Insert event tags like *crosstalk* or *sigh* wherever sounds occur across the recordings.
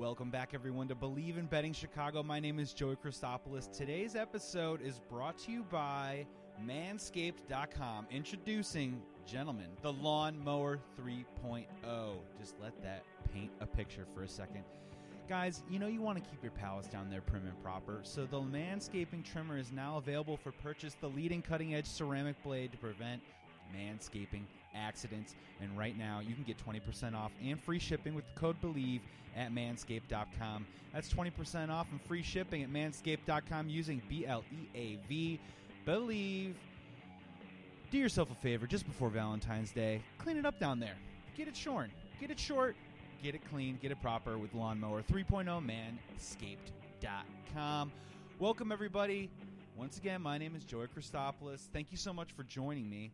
Welcome back, everyone, to Bleav in Betting Chicago. My name is Joey Christopoulos. Today's episode is brought to you by Manscaped.com. Introducing, gentlemen, the Lawnmower 3.0. Just let that paint a picture for a second. Guys, you know you want to keep your palace down there prim and proper, so the manscaping trimmer is now available for purchase. The leading cutting edge ceramic blade to prevent manscaping accidents. And right now, you can get 20% off and free shipping with the code BLEAV at manscaped.com. That's 20% off and free shipping at manscaped.com using B L E A V. Bleav. Do yourself a favor just before Valentine's Day. Clean it up down there. Get it shorn. Get it short. Get it clean. Get it proper with Lawnmower 3.0 manscaped.com. Welcome, everybody. Once again, my name is Joey Christopoulos. Thank you so much for joining me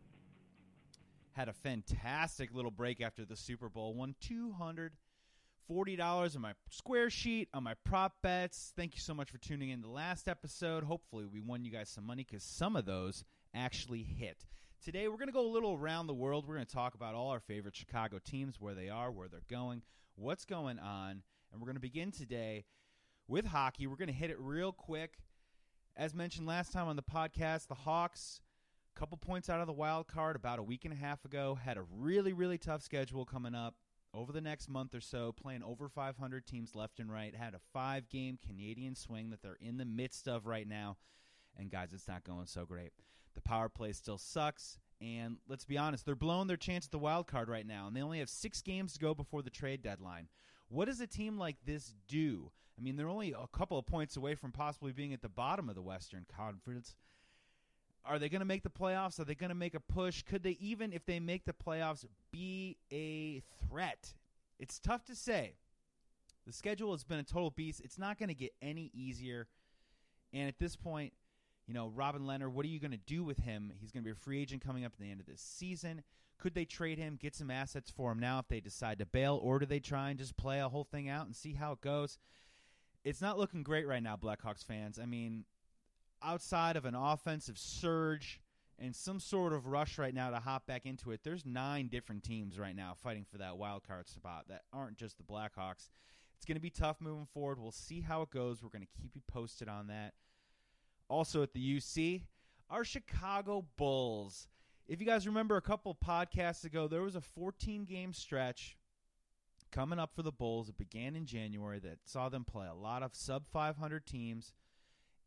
had a fantastic little break after the Super Bowl. Won two hundred forty dollars on my square sheet on my prop bets. Thank you so much for tuning in the last episode. Hopefully, we won you guys some money because some of those actually hit. Today, we're going to go a little around the world. We're going to talk about all our favorite Chicago teams, where they are, where they're going, what's going on, and we're going to begin today with hockey. We're going to hit it real quick. As mentioned last time on the podcast, the Hawks couple points out of the wild card about a week and a half ago. Had a really, really tough schedule coming up over the next month or so, playing over 500 teams left and right. Had a five game Canadian swing that they're in the midst of right now. And guys, it's not going so great. The power play still sucks. And let's be honest, they're blowing their chance at the wild card right now, and they only have six games to go before the trade deadline. What does a team like this do? I mean, they're only a couple of points away from possibly being at the bottom of the Western Conference. Are they going to make the playoffs? Are they going to make a push? Could they even, if they make the playoffs, be a threat? It's tough to say. The schedule has been a total beast. It's not going to get any easier. And at this point, you know, Robin Lehner, what are you going to do with him? He's going to be a free agent coming up at the end of this season. Could they trade him, get some assets for him now if they decide to bail, or do they try and just play a whole thing out and see how it goes? It's not looking great right now, Blackhawks fans. I mean, outside of an offensive surge and some sort of rush right now to hop back into it, there's nine different teams right now fighting for that wild card spot that aren't just the Blackhawks. It's going to be tough moving forward. We'll see how it goes. We're going to keep you posted on that. Also at the UC, our Chicago Bulls. If you guys remember a couple podcasts ago, there was a 14 game stretch coming up for the Bulls. It began in January that saw them play a lot of sub 500 teams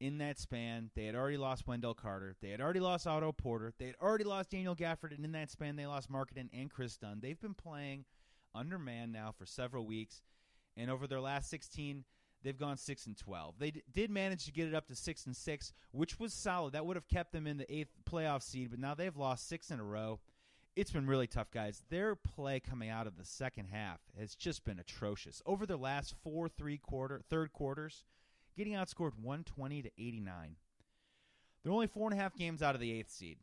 in that span. They had already lost Wendell Carter. They had already lost Otto Porter. They had already lost Daniel Gafford. And in that span, they lost Markkanen and Kris Dunn. They've been playing under man now for several weeks. And over their last 16, they've gone 6 and 12. They d- did manage to get it up to 6 and 6, which was solid. That would have kept them in the eighth playoff seed. But now they've lost six in a row. It's been really tough, guys. Their play coming out of the second half has just been atrocious. Over their last four, three quarter, third quarters, getting outscored 120 to 89. They're only four and a half games out of the eighth seed.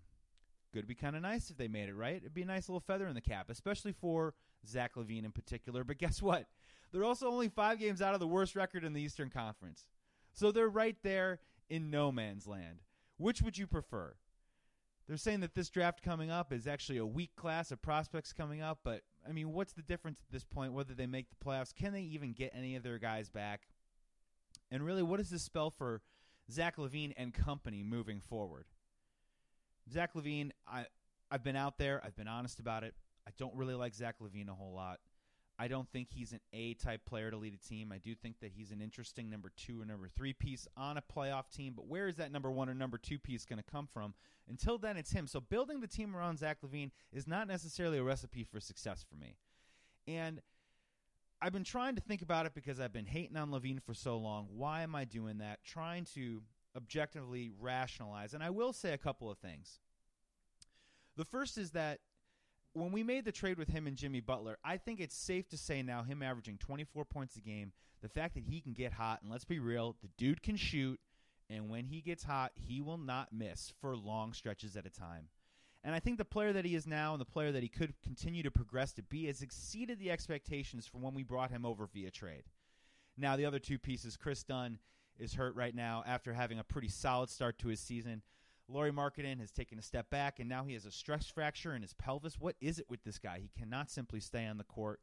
Could be kind of nice if they made it right. It'd be a nice little feather in the cap, especially for Zach LaVine in particular. But guess what? They're also only five games out of the worst record in the Eastern Conference. So they're right there in no man's land. Which would you prefer? They're saying that this draft coming up is actually a weak class of prospects coming up, but I mean, what's the difference at this point whether they make the playoffs? Can they even get any of their guys back? And really, what does this spell for Zach LaVine and company moving forward? Zach LaVine, I I've been out there. I've been honest about it. I don't really like Zach LaVine a whole lot. I don't think he's an A type player to lead a team. I do think that he's an interesting number two or number three piece on a playoff team, but where is that number one or number two piece going to come from? Until then, it's him. So building the team around Zach LaVine is not necessarily a recipe for success for me. And I've been trying to think about it because I've been hating on LaVine for so long. Why am I doing that? Trying to objectively rationalize. And I will say a couple of things. The first is that when we made the trade with him and Jimmy Butler, I think it's safe to say now, him averaging 24 points a game, the fact that he can get hot, and let's be real, the dude can shoot, and when he gets hot, he will not miss for long stretches at a time. And I think the player that he is now and the player that he could continue to progress to be has exceeded the expectations from when we brought him over via trade. Now, the other two pieces, Kris Dunn is hurt right now after having a pretty solid start to his season. Lauri Markkanen has taken a step back, and now he has a stress fracture in his pelvis. What is it with this guy? He cannot simply stay on the court.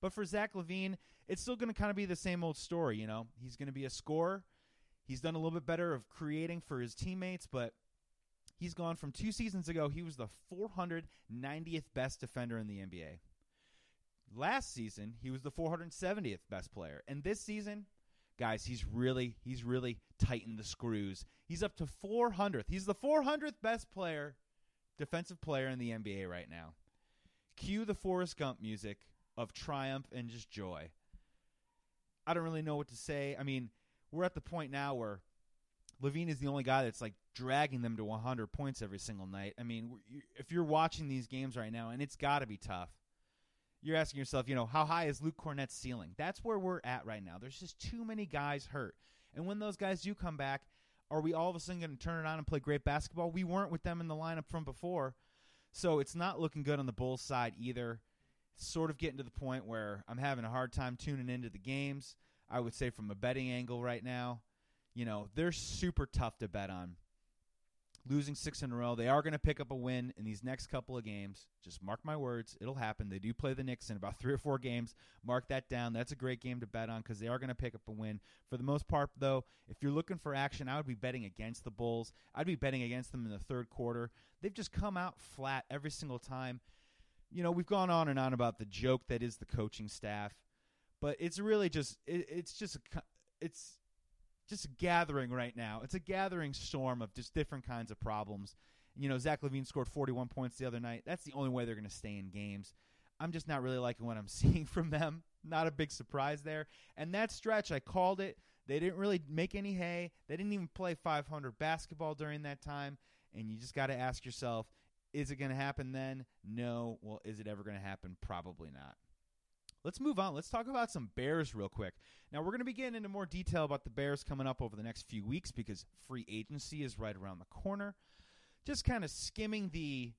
But for Zach LaVine, it's still going to kind of be the same old story. You know, he's going to be a scorer. He's done a little bit better of creating for his teammates, but he's gone from two seasons ago. He was the 490th best defender in the NBA. Last season, he was the 470th best player, and this season, guys, he's really he's really tightened the screws. He's up to 400th. He's the 400th best player, defensive player in the NBA right now. Cue the Forrest Gump music of triumph and just joy. I don't really know what to say. I mean, we're at the point now where LaVine is the only guy that's like dragging them to 100 points every single night. I mean, if you're watching these games right now, and it's got to be tough, you're asking yourself, you know, how high is Luke Kornet's ceiling? That's where we're at right now. There's just too many guys hurt. And when those guys do come back, are we all of a sudden going to turn it on and play great basketball? We weren't with them in the lineup from before. So it's not looking good on the Bulls side either sort of getting to the point where I'm having a hard time tuning into the games. I would say from a betting angle right now, you know, they're super tough to bet on. Losing six in a row, they are going to pick up a win in these next couple of games. Just mark my words, it'll happen. They do play the Knicks in about *laughs* three or four games. Mark that down. That's a great game to bet on because they are going to pick up a win. For the most part, though, if you're looking for action, I would be betting against the Bulls. I'd be betting against them in the third quarter. They've just come out flat every single time you know, we've gone on and on about the joke that is the coaching staff, but it's really just it, it's just a it's just gathering right now. It's a gathering storm of just different kinds of problems. You know, Zach LaVine scored 41 points the other night. That's the only way they're going to stay in games. I'm just not really liking what I'm *laughs* seeing from them. Not a big surprise there. And that stretch, I called it. They didn't really make any hay. They didn't even play 500 basketball during that time. And you just got to ask yourself is it going to happen then? No. Well, is it ever going to happen? Probably not. Let's move on. Let's talk about some Bears real quick. Now, we're going to be getting into more detail about the Bears coming up over the next few weeks because free agency is right around the corner. Just kind of skimming the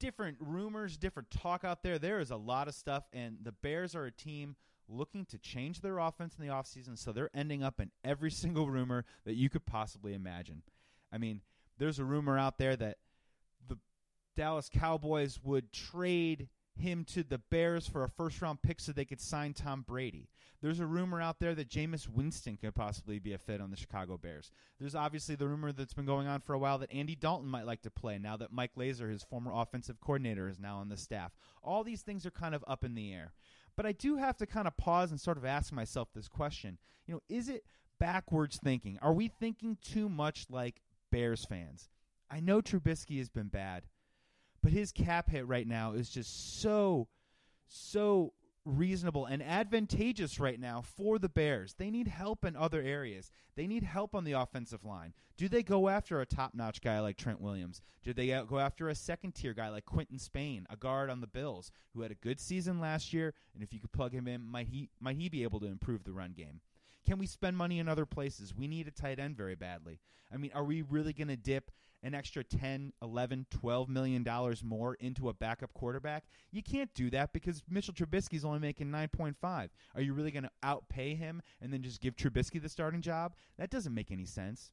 different rumors, different talk out there. There is a lot of stuff, and the Bears are a team looking to change their offense in the offseason, so they're ending up in every *laughs* single rumor that you could possibly imagine. I mean, there's a rumor out there that the Dallas Cowboys would trade him to the Bears for a first round pick so they could sign Tom Brady. There's a rumor out there that Jameis Winston could possibly be a fit on the Chicago Bears. There's obviously the rumor that's been going on for a while that Andy Dalton might like to play now that Mike Lazor, his former offensive coordinator, is now on the staff. All these things are kind of up in the air. But I do have to kind of pause and sort of ask myself this question. You know, is it backwards thinking? Are we thinking too much like Bears fans? I know Trubisky has been bad. But his cap hit right now is just so, so reasonable and advantageous right now for the Bears. They need help in other areas. They need help on the offensive line. Do they go after a top notch guy like Trent Williams? Do they go after a second tier guy like Quinton Spain, a guard on the Bills, who had a good season last year? And if you could plug him in, might he might he be able to improve the run game? Can we spend money in other places? We need a tight end very badly. I mean, are we really going to dip an extra 10, 11, 12 million dollars more into a backup quarterback? You can't do that because Mitchell Trubisky is only making 9.5. Are you really going to outpay him and then just give Trubisky the starting job? That doesn't make any sense.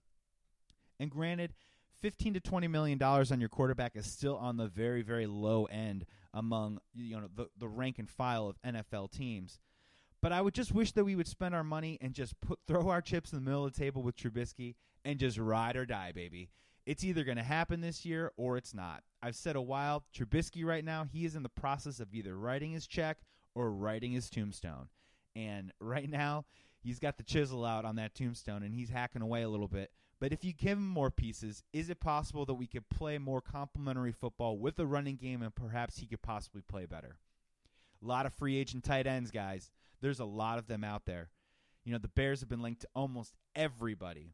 And granted, 15 to 20 million dollars on your quarterback is still on the very very low end among you know the the rank and file of NFL teams. But I would just wish that we would spend our money and just put *laughs* throw our chips in the middle of the table with Trubisky and just ride or die, baby. It's either going to happen this year or it's not. I've said a while, Trubisky right now, he is in the process of either writing his check or writing his tombstone. And right now, he's got the chisel out on that tombstone and he's hacking away a little bit. But if you give him more pieces, is it possible that we could play more complementary football with a running game and perhaps he could possibly play better? A lot of free agent tight ends, guys. There's a lot of them out there. You know, the Bears have been linked to almost everybody.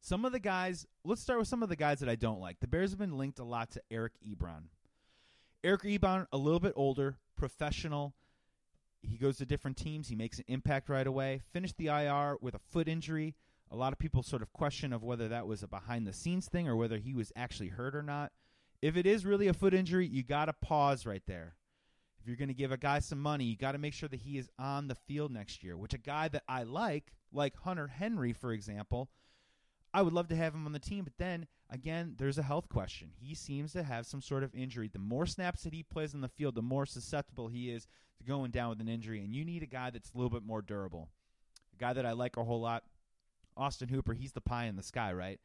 Some of the guys, let's start with some of the guys that I don't like. The Bears have been linked a lot to Eric Ebron. Eric Ebron, a little bit older, professional. He goes to different teams. He makes an impact right away. Finished the IR with a foot injury. A lot of people sort of question of whether that was a behind the scenes thing or whether he was actually hurt or not. If it is really a foot injury, you got to pause right there. If you're going to give a guy some money, you got to make sure that he is on the field next year, which a guy that I like, like Hunter Henry, for example, I would love to have him on the team, but then again, there's a health question. He seems to have some sort of injury. The more snaps that he plays in the field, the more susceptible he is to going down with an injury. And you need a guy that's a little bit more durable. A guy that I like a whole lot, Austin Hooper. He's the pie in the sky, right?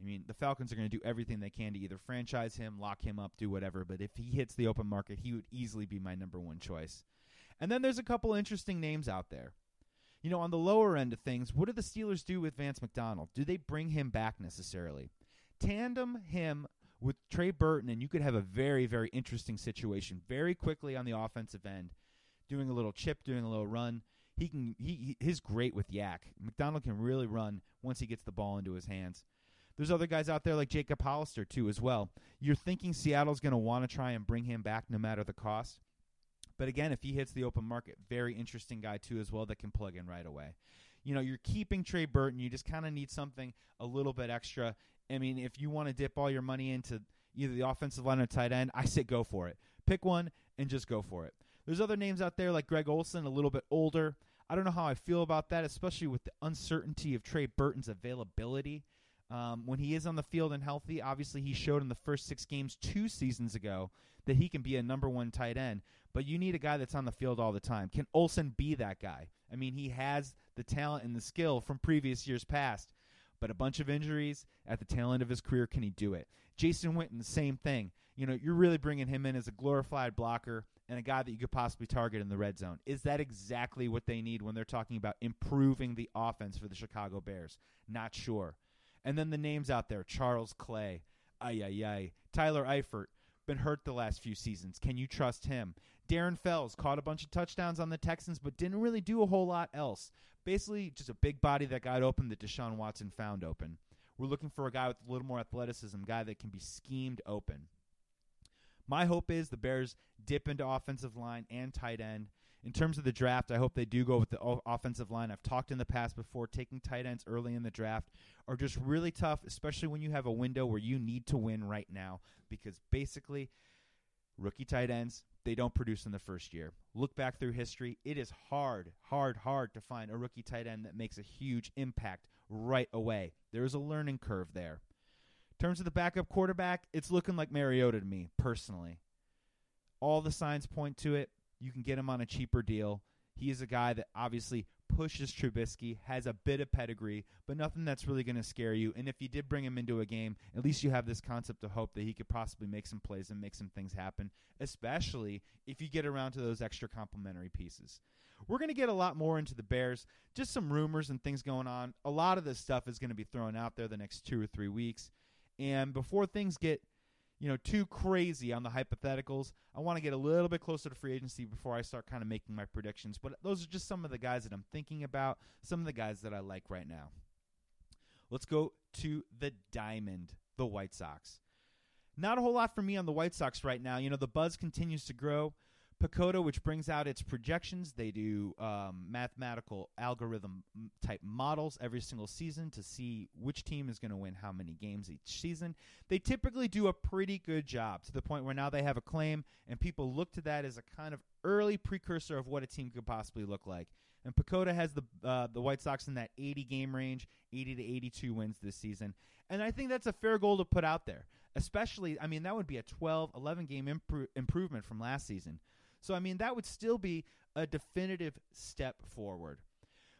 I mean, the Falcons are going to do everything they can to either franchise him, lock him up, do whatever. But if he hits the open market, he would easily be my number one choice. And then there's a couple interesting names out there. You know, on the lower end of things, what do the Steelers do with Vance McDonald? Do they bring him back necessarily? Tandem him with Trey Burton, and you could have a very, very interesting situation very quickly on the offensive end, doing a little chip, doing a little run. He can he he's great with YAC. McDonald can really run once he gets the ball into his hands. There's other guys out there like Jacob Hollister too as well. You're thinking Seattle's going to want to try and bring him back no matter the cost. But again, if he hits the open market, very interesting guy too as well that can plug in right away. You know, you're keeping Trey Burton. You just kind of need something a little bit extra. I mean, if you want to dip all your money into either the offensive line or tight end, I say go for it. Pick one and just go for it. There's other names out there like Greg Olsen, a little bit older. I don't know how I feel about that, especially with the uncertainty of Trey Burton's availability. Um, when he is on the field and healthy, obviously he showed in the first six games two seasons ago that he can be a number one tight end. But you need a guy that's on the field all the time. Can Olsen be that guy? I mean, he has the talent and the skill from previous years past, but a bunch of injuries at the tail end of his career. Can he do it? Jason Witten, same thing. You know, you're really bringing him in as a glorified blocker and a guy that you could possibly target in the red zone. Is that exactly what they need when they're talking about improving the offense for the Chicago Bears? Not sure. And then the names out there Charles Clay, ay, ay, ay. Tyler Eifert, been hurt the last few seasons. Can you trust him? Darren Fells caught a bunch of touchdowns on the Texans, but didn't really do a whole lot else. Basically, just a big body that got open that Deshaun Watson found open. We're looking for a guy with a little more athleticism, guy that can be schemed open. My hope is the Bears dip into offensive line and tight end in terms of the draft, I hope they do go with the offensive line. I've talked in the past before, taking tight ends early in the draft are just really tough, especially when you have a window where you need to win right now because basically, rookie tight ends, they don't produce in the first year. Look back through history, it is hard, hard, hard to find a rookie tight end that makes a huge impact right away. There's a learning curve there. In terms of the backup quarterback, it's looking like Mariota to me, personally. All the signs point to it. You can get him on a cheaper deal. He is a guy that obviously pushes Trubisky, has a bit of pedigree, but nothing that's really going to scare you. And if you did bring him into a game, at least you have this concept of hope that he could possibly make some plays and make some things happen, especially if you get around to those extra complementary pieces. We're going to get a lot more into the Bears, just some rumors and things going on. A lot of this stuff is going to be thrown out there the next two or three weeks. And before things get you know, too crazy on the hypotheticals. I want to get a little bit closer to free agency before I start kind of making my predictions. But those are just some of the guys that I'm thinking about, some of the guys that I like right now. Let's go to the Diamond, the White Sox. Not a whole lot for me on the White Sox right now. You know, the buzz continues to grow. PECOTA, which brings out its projections. They do um, mathematical algorithm type models every single season to see which team is going to win how many games each season. They typically do a pretty good job to the point where now they have a claim, and people look to that as a kind of early precursor of what a team could possibly look like. And PECOTA has the uh, the White Sox in that 80 game range, 80 to 82 wins this season. And I think that's a fair goal to put out there. Especially, I mean, that would be a 12, 11 game impro- improvement from last season. So, I mean, that would still be a definitive step forward.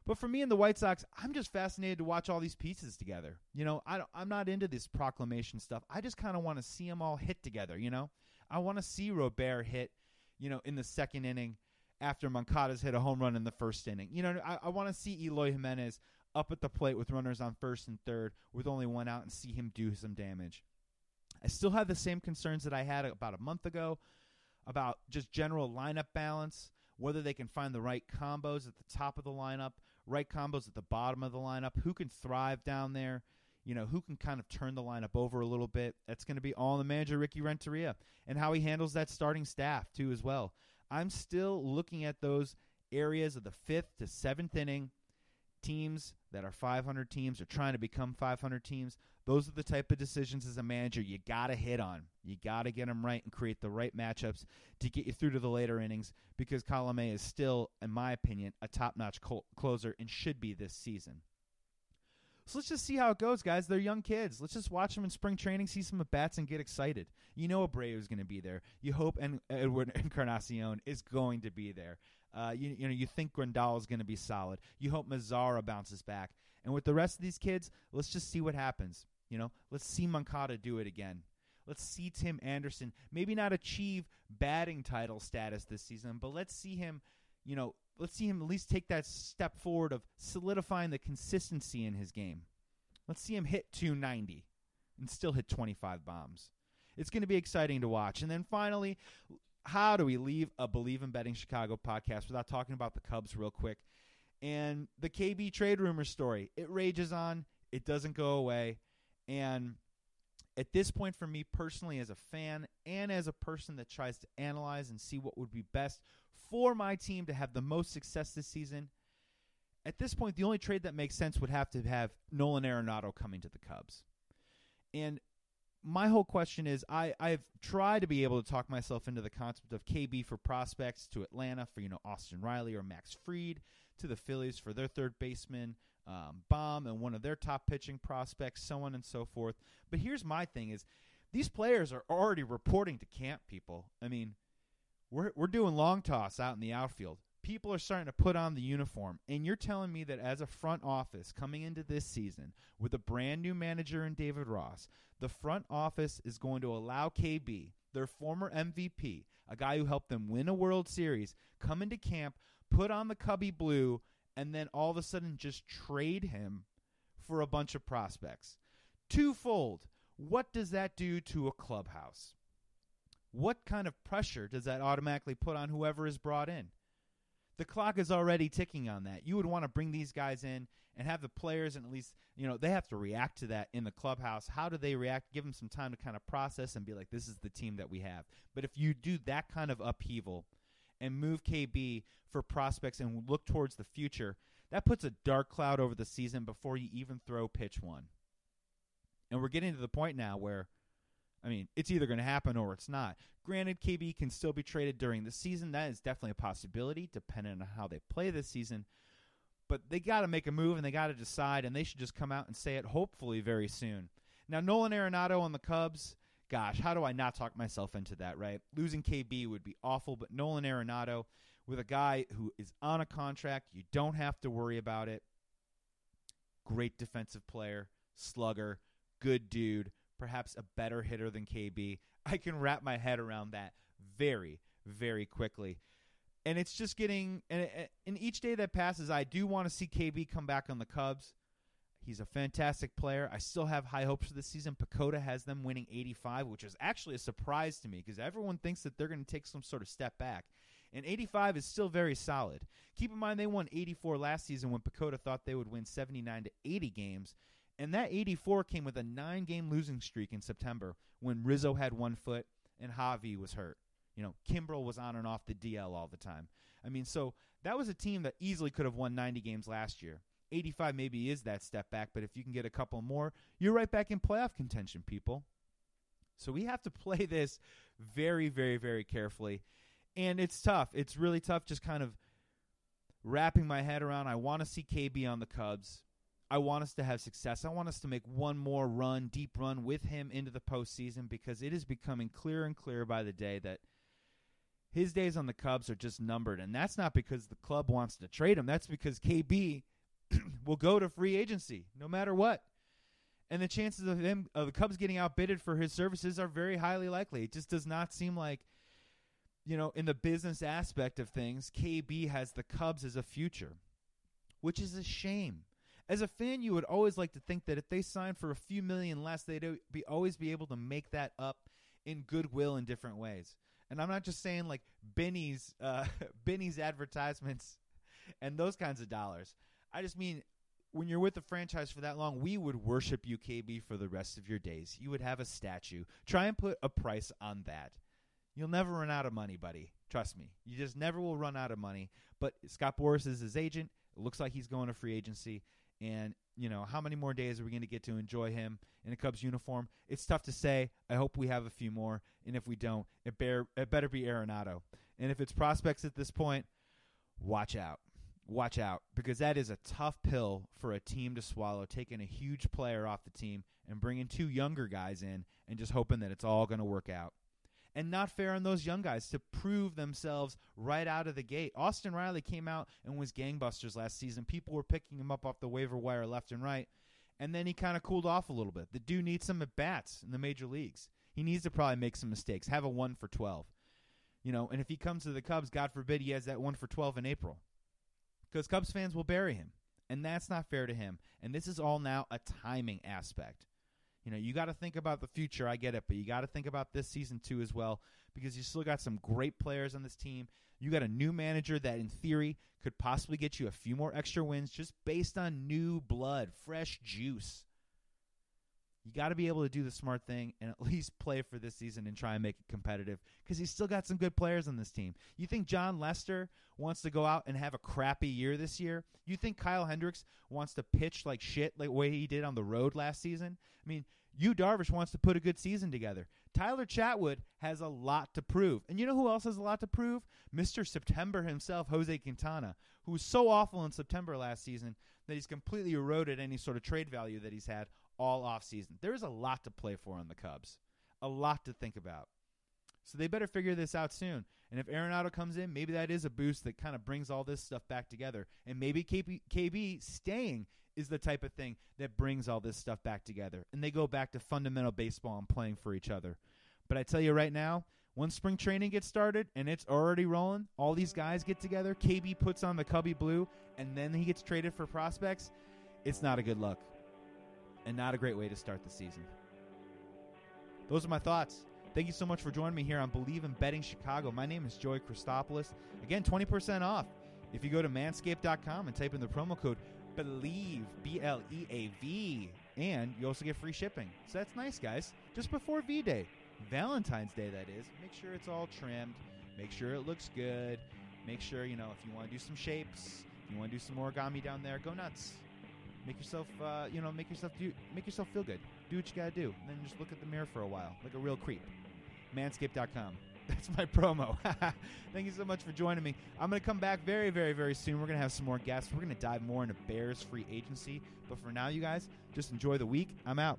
But for me and the White Sox, I'm just fascinated to watch all these pieces together. You know, I am not into this proclamation stuff. I just kind of want to see them all hit together. You know, I want to see Robert hit, you know, in the second inning after Moncada's hit a home run in the first inning. You know, I, I want to see Eloy Jimenez up at the plate with runners on first and third with only one out and see him do some damage. I still have the same concerns that I had about a month ago about just general lineup balance, whether they can find the right combos at the top of the lineup, right combos at the bottom of the lineup, who can thrive down there, you know, who can kind of turn the lineup over a little bit. That's going to be all the manager Ricky Renteria and how he handles that starting staff too as well. I'm still looking at those areas of the 5th to 7th inning teams that are 500 teams or trying to become 500 teams. Those are the type of decisions as a manager you got to hit on. You got to get them right and create the right matchups to get you through to the later innings because Colome is still, in my opinion, a top notch closer and should be this season. So let's just see how it goes, guys. They're young kids. Let's just watch them in spring training, see some at bats, and get excited. You know Abreu is going to be there. You hope and Edward *laughs* Encarnacion is going to be there. Uh, you, you know you think Grandal is going to be solid. You hope Mazara bounces back. And with the rest of these kids, let's just see what happens. You know, let's see Moncada do it again. Let's see Tim Anderson maybe not achieve batting title status this season, but let's see him, you know, let's see him at least take that step forward of solidifying the consistency in his game. Let's see him hit 290 and still hit 25 bombs. It's going to be exciting to watch. And then finally, how do we leave a Bleav in Betting Chicago podcast without talking about the Cubs real quick? And the KB trade rumor story. It rages on, it doesn't go away. And at this point, for me personally, as a fan and as a person that tries to analyze and see what would be best for my team to have the most success this season, at this point, the only trade that makes sense would have to have Nolan Arenado coming to the Cubs. And my whole question is I, I've tried to be able to talk myself into the concept of KB for prospects to Atlanta for, you know, Austin Riley or Max Fried to the Phillies for their third baseman, um, Bohm and one of their top pitching prospects, so on and so forth. But here's my thing: is these players are already reporting to camp. People, I mean, we're we're doing long toss out in the outfield. People are starting to put on the uniform, and you're telling me that as a front office coming into this season with a brand new manager in David Ross, the front office is going to allow KB, their former MVP, a guy who helped them win a World Series, come into camp, put on the Cubby Blue, and then all of a sudden just trade him for a bunch of prospects. Twofold. What does that do to a clubhouse? What kind of pressure does that automatically put on whoever is brought in? The clock is already ticking on that. You would want to bring these guys in and have the players, and at least, you know, they have to react to that in the clubhouse. How do they react? Give them some time to kind of process and be like, this is the team that we have. But if you do that kind of upheaval, and move KB for prospects and look towards the future, that puts a dark cloud over the season before you even throw pitch one. And we're getting to the point now where, I mean, it's either going to happen or it's not. Granted, KB can still be traded during the season. That is definitely a possibility, depending on how they play this season. But they got to make a move and they got to decide, and they should just come out and say it hopefully very soon. Now, Nolan Arenado on the Cubs gosh, how do I not talk myself into that, right? Losing KB would be awful, but Nolan Arenado with a guy who is on a contract, you don't have to worry about it. Great defensive player, slugger, good dude, perhaps a better hitter than KB. I can wrap my head around that very, very quickly. And it's just getting, and, and each day that passes, I do want to see KB come back on the Cubs. He's a fantastic player. I still have high hopes for this season. PECOTA has them winning 85, which is actually a surprise to me because everyone thinks that they're going to take some sort of step back. And 85 is still very solid. Keep in mind they won 84 last season when PECOTA thought they would win 79 to 80 games. And that 84 came with a nine game losing streak in September when Rizzo had one foot and Javi was hurt. You know, Kimbrel was on and off the DL all the time. I mean, so that was a team that easily could have won 90 games last year. 85 maybe is that step back, but if you can get a couple more, you're right back in playoff contention, people. So we have to *laughs* play this very, very, very carefully. And it's tough. It's really tough just kind of wrapping my head around. I want to see KB on the Cubs. I want us to have success. I want us to make one more run, deep run with him into the postseason because it is becoming clearer and clearer by the day that his days on the Cubs are just numbered. And that's not because the club wants to trade him. That's because KB *clears throat* will go to free agency no matter what. And the chances of him of the Cubs getting outbidded for his services are very highly likely. It just does not seem like you know, in the business aspect of things, KB has the Cubs as a future, which is a shame. As a fan, you would always like to think that if they signed for a few million less, they'd be always be able to make that up in goodwill in different ways. And I'm not just saying like Benny's uh, *laughs* Benny's advertisements and those kinds of dollars. I just mean when you're with the franchise for that long, we would worship you, KB, for the rest of your days. You would have a statue. Try and put a price on that. You'll never run out of money, buddy. Trust me. You just never will run out of money. But Scott Boras is his agent. It looks like he's going to free agency. And, you know, how many more days are we going to get to enjoy him in a Cubs uniform? It's tough to say. I hope we have a few more. And if we don't, it, bear, it better be Arenado. And if it's prospects at this point, watch out watch out because that is a tough pill for a team to swallow, taking a huge player off the team and bringing two younger guys in and just hoping that it's all going to work out. And not fair on those young guys to prove themselves right out of the gate. Austin Riley came out and was gangbusters last season. People were picking him up off the waiver wire left and right. And then he kind of cooled off a little bit. The dude needs some at bats in the major leagues. He needs to probably make some mistakes, have a 1 for 12. You know, and if he comes to the Cubs, God forbid he has that 1 for 12 in April because Cubs fans will bury him, and that's not fair to him. And this is all now a timing aspect. You know, you got to think about the future. I get it, but you got to think about this season too as well because you still got some great players on this team. You got a new manager that, in theory, could possibly get you a few more extra wins just based on new blood, fresh juice. You got to be able to do the smart thing and at *laughs* least play for this season and try and make it competitive because he's still got some good players on this team. You think Jon Lester wants to go out and have a crappy year this year? You think Kyle Hendricks wants to pitch like shit like way he did on the road last season? I mean, Yu Darvish wants to put a good season together. Tyler Chatwood has a lot to prove. And you know who else has a lot to prove? Mr. September himself, Jose Quintana, who was so awful in September last season that he's completely eroded any sort of trade value that he's had all off season. There is a lot to play for on the Cubs, a lot to think about. So they better figure this out soon. And if Arenado comes in, maybe that is a boost that kind of brings all this stuff back together. And maybe KB, KB staying is the type of thing that brings all this stuff back together. And they go back to fundamental baseball and playing for each other. But I tell you right now, once spring training gets started and it's already rolling, all these guys get together, KB puts on the Cubby blue, and then he gets traded for prospects, it's not a good look and not a great way to start the season. Those are my thoughts. Thank you so much for joining me here on Bleav in Betting Chicago. My name is Joey Christopoulos. Again, 20% off if you go to manscaped.com and type in the promo code BLEAV, B L E A V, and you also get free shipping. So that's nice, guys. Just before V Day, Valentine's Day, that is. Make sure it's all trimmed, make sure it looks good, make sure, you know, if you want to do some shapes, if you want to do some origami down there, go nuts. Make yourself, uh, you know, make yourself do, make yourself feel good. Do what you gotta do, and then just look at the mirror for a while, like a real creep. Manscaped.com. *laughs* That's my promo. *laughs* Thank you so much for joining me. I'm going to come back very, very, very soon. We're going to have some more guests. We're going to dive more into Bears free agency. But for now, you guys, just enjoy the week. I'm out.